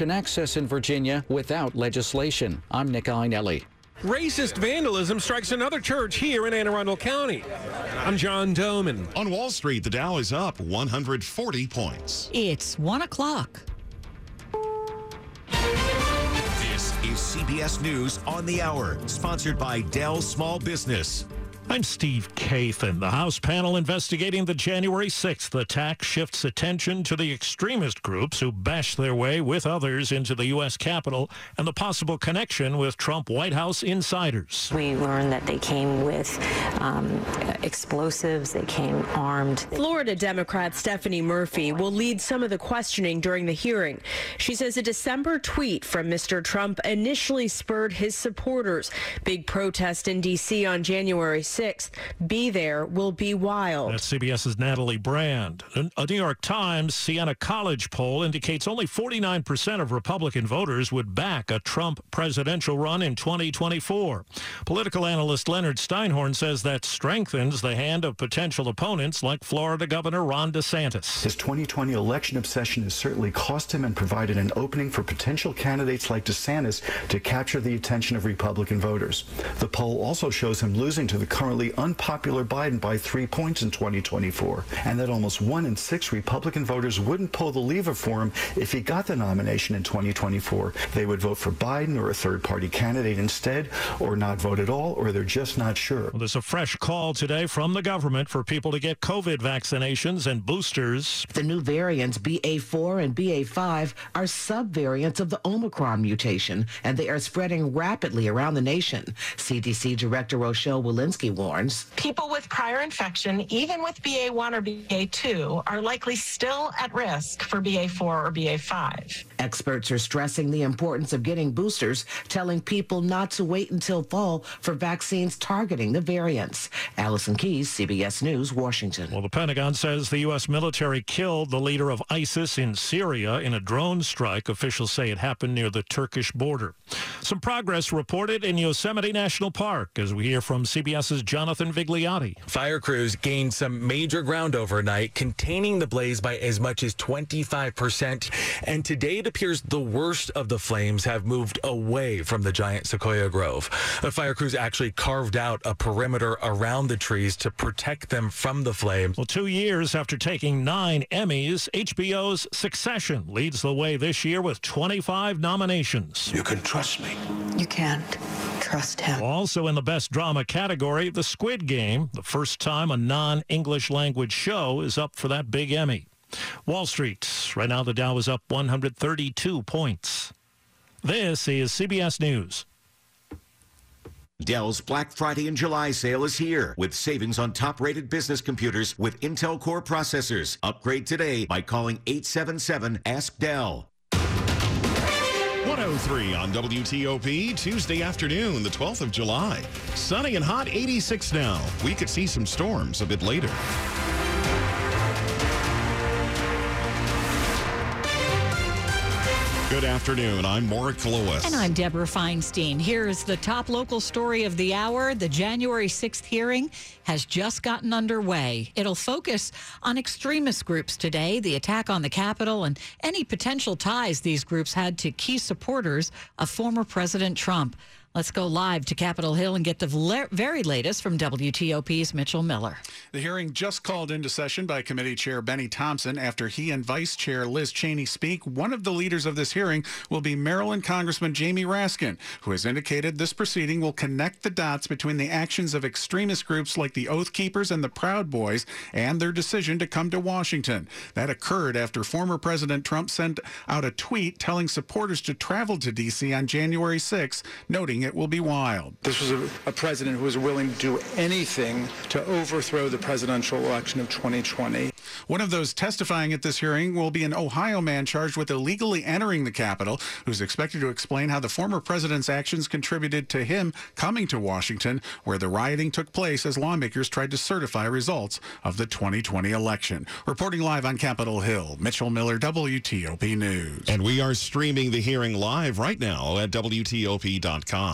abortion access in Virginia without legislation. I'm Nick Iannelli. Racist vandalism strikes another church here in Anne Arundel County. I'm John Domen. On Wall Street, the Dow is up 140 points. It's 1 o'clock. This is CBS News on the Hour, sponsored by Dell Small Business. I'm Steve Kathan. The House panel investigating the January 6th attack shifts attention to the extremist groups who bashed their way with others into the U.S. Capitol and the possible connection with Trump White House insiders. We learned that they came with um, explosives, they came armed. Florida Democrat Stephanie Murphy will lead some of the questioning during the hearing. She says a December tweet from Mr. Trump initially spurred his supporters. Big protest in D.C. on January 6th. 6th. Be there will be wild. That's CBS's Natalie Brand. A New York Times Siena College poll indicates only 49% of Republican voters would back a Trump presidential run in 2024. Political analyst Leonard Steinhorn says that strengthens the hand of potential opponents like Florida Governor Ron DeSantis. His 2020 election obsession has certainly cost him and provided an opening for potential candidates like DeSantis to capture the attention of Republican voters. The poll also shows him losing to the current currently unpopular Biden by three points in 2024, and that almost one in six Republican voters wouldn't pull the lever for him if he got the nomination in 2024. They would vote for Biden or a third party candidate instead, or not vote at all, or they're just not sure. Well, there's a fresh call today from the government for people to get COVID vaccinations and boosters. The new variants BA4 and BA5 are subvariants of the Omicron mutation, and they are spreading rapidly around the nation. CDC Director Rochelle Walensky warns. People with prior infection, even with BA1 or BA2, are likely still at risk for BA4 or BA5. Experts are stressing the importance of getting boosters, telling people not to wait until fall for vaccines targeting the variants. Allison Keyes, CBS News, Washington. Well, the Pentagon says the U.S. military killed the leader of ISIS in Syria in a drone strike. Officials say it happened near the Turkish border. Some progress reported in Yosemite National Park as we hear from CBS's Jonathan Vigliotti. Fire crews gained some major ground overnight, containing the blaze by as much as 25%. And today it appears the worst of the flames have moved away from the giant sequoia grove. The fire crews actually carved out a perimeter around the trees to protect them from the flames. Well, two years after taking nine Emmys, HBO's Succession leads the way this year with 25 nominations. You can trust me. You can't trust him. Also in the best drama category, The Squid Game, the first time a non-English language show is up for that big Emmy. Wall Street, right now the Dow is up 132 points. This is CBS News. Dell's Black Friday and July sale is here with savings on top-rated business computers with Intel Core processors. Upgrade today by calling 877-ASK-DELL. 103 on WTOP, Tuesday afternoon, the 12th of July. Sunny and hot, 86 now. We could see some storms a bit later. Good afternoon. I'm Mark Lewis. And I'm Deborah Feinstein. Here is the top local story of the hour. The January 6th hearing has just gotten underway. It'll focus on extremist groups today, the attack on the Capitol, and any potential ties these groups had to key supporters of former President Trump. Let's go live to Capitol Hill and get the very latest from WTOP's Mitchell Miller. The hearing just called into session by Committee Chair Benny Thompson after he and Vice Chair Liz Cheney speak. One of the leaders of this hearing will be Maryland Congressman Jamie Raskin, who has indicated this proceeding will connect the dots between the actions of extremist groups like the Oath Keepers and the Proud Boys and their decision to come to Washington. That occurred after former President Trump sent out a tweet telling supporters to travel to D.C. on January 6, noting it will be wild. This was a, a, president who was willing to do anything to overthrow the presidential election of 2020. One of those testifying at this hearing will be an Ohio man charged with illegally entering the Capitol, who's expected to explain how the former president's actions contributed to him coming to Washington, where the rioting took place as lawmakers tried to certify results of the 2020 election. Reporting live on Capitol Hill, Mitchell Miller, WTOP News. And we are streaming the hearing live right now at WTOP.com.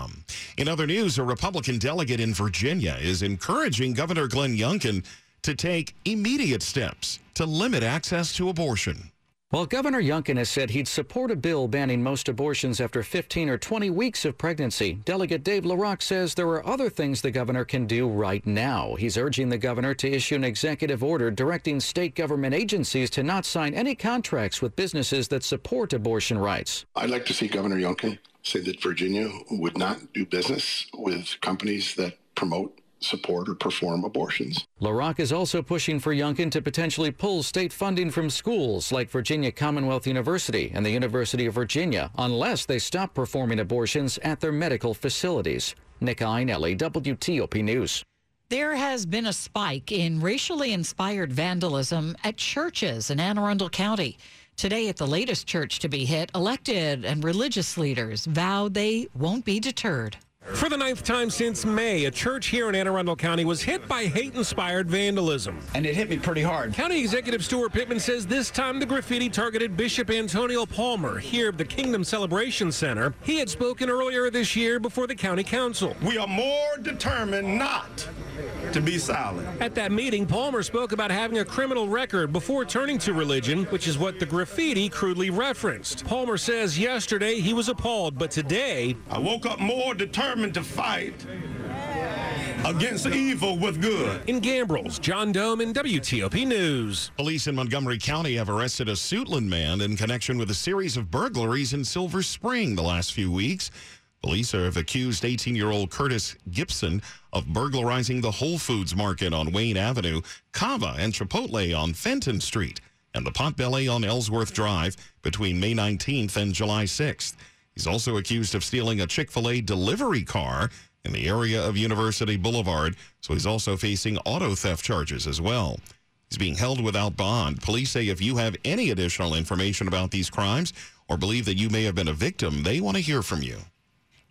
In other news, a Republican delegate in Virginia is encouraging Governor Glenn Youngkin to take immediate steps to limit access to abortion. Well, Governor Youngkin has said he'd support a bill banning most abortions after 15 or 20 weeks of pregnancy. Delegate Dave LaRock says there are other things the governor can do right now. He's urging the governor to issue an executive order directing state government agencies to not sign any contracts with businesses that support abortion rights. I'd like to see Governor Youngkin say that Virginia would not do business with companies that promote support or perform abortions. LaRock is also pushing for Youngkin to potentially pull state funding from schools like Virginia Commonwealth University and the University of Virginia unless they stop performing abortions at their medical facilities. Nick Iannelli, WTOP News. There has been a spike in racially inspired vandalism at churches in Anne Arundel County. Today, at the latest church to be hit, elected and religious leaders vowed they won't be deterred. For the ninth time since May, a church here in Anne Arundel County was hit by hate-inspired vandalism. And it hit me pretty hard. County Executive Steuart Pittman says this time the graffiti targeted Bishop Antonio Palmer here at the Kingdom Celebration Center. He had spoken earlier this year before the county council. We are more determined not to be silent. At that meeting, Palmer spoke about having a criminal record before turning to religion, which is what the graffiti crudely referenced. Palmer says yesterday he was appalled, but today... I woke up more determined to fight against evil with good. In Gambrills, John Domen WTOP News. Police in Montgomery County have arrested a Suitland man in connection with a series of burglaries in Silver Spring the last few weeks. Police have accused 18-year-old Curtis Gibson of burglarizing the Whole Foods market on Wayne Avenue, Cava and Chipotle on Fenton Street, and the Potbelly on Ellsworth Drive between May 19th and July 6th. He's also accused of stealing a Chick-fil-A delivery car in the area of University Boulevard, so he's also facing auto theft charges as well. He's being held without bond. Police say if you have any additional information about these crimes or believe that you may have been a victim, they want to hear from you.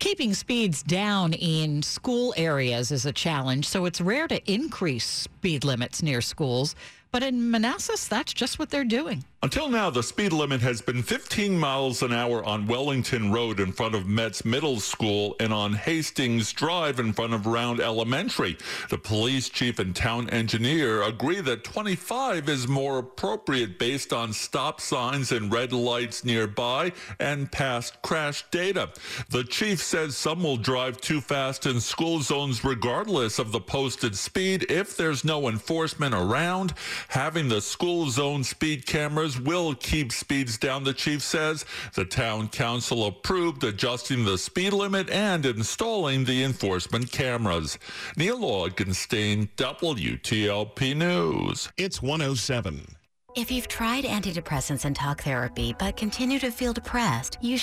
Keeping speeds down in school areas is a challenge, so it's rare to increase speed limits near schools. But in Manassas, that's just what they're doing. Until now, the speed limit has been 15 miles an hour on Wellington Road in front of Metz Middle School and on Hastings Drive in front of Round Elementary. The police chief and town engineer agree that 25 is more appropriate based on stop signs and red lights nearby and past crash data. The chief says some will drive too fast in school zones regardless of the posted speed if there's no enforcement around. Having the school zone speed cameras will keep speeds down, the chief says. The town council approved adjusting the speed limit and installing the enforcement cameras. Neil Augenstein, WTOP News. It's 107. If you've tried antidepressants and talk therapy but continue to feel depressed, you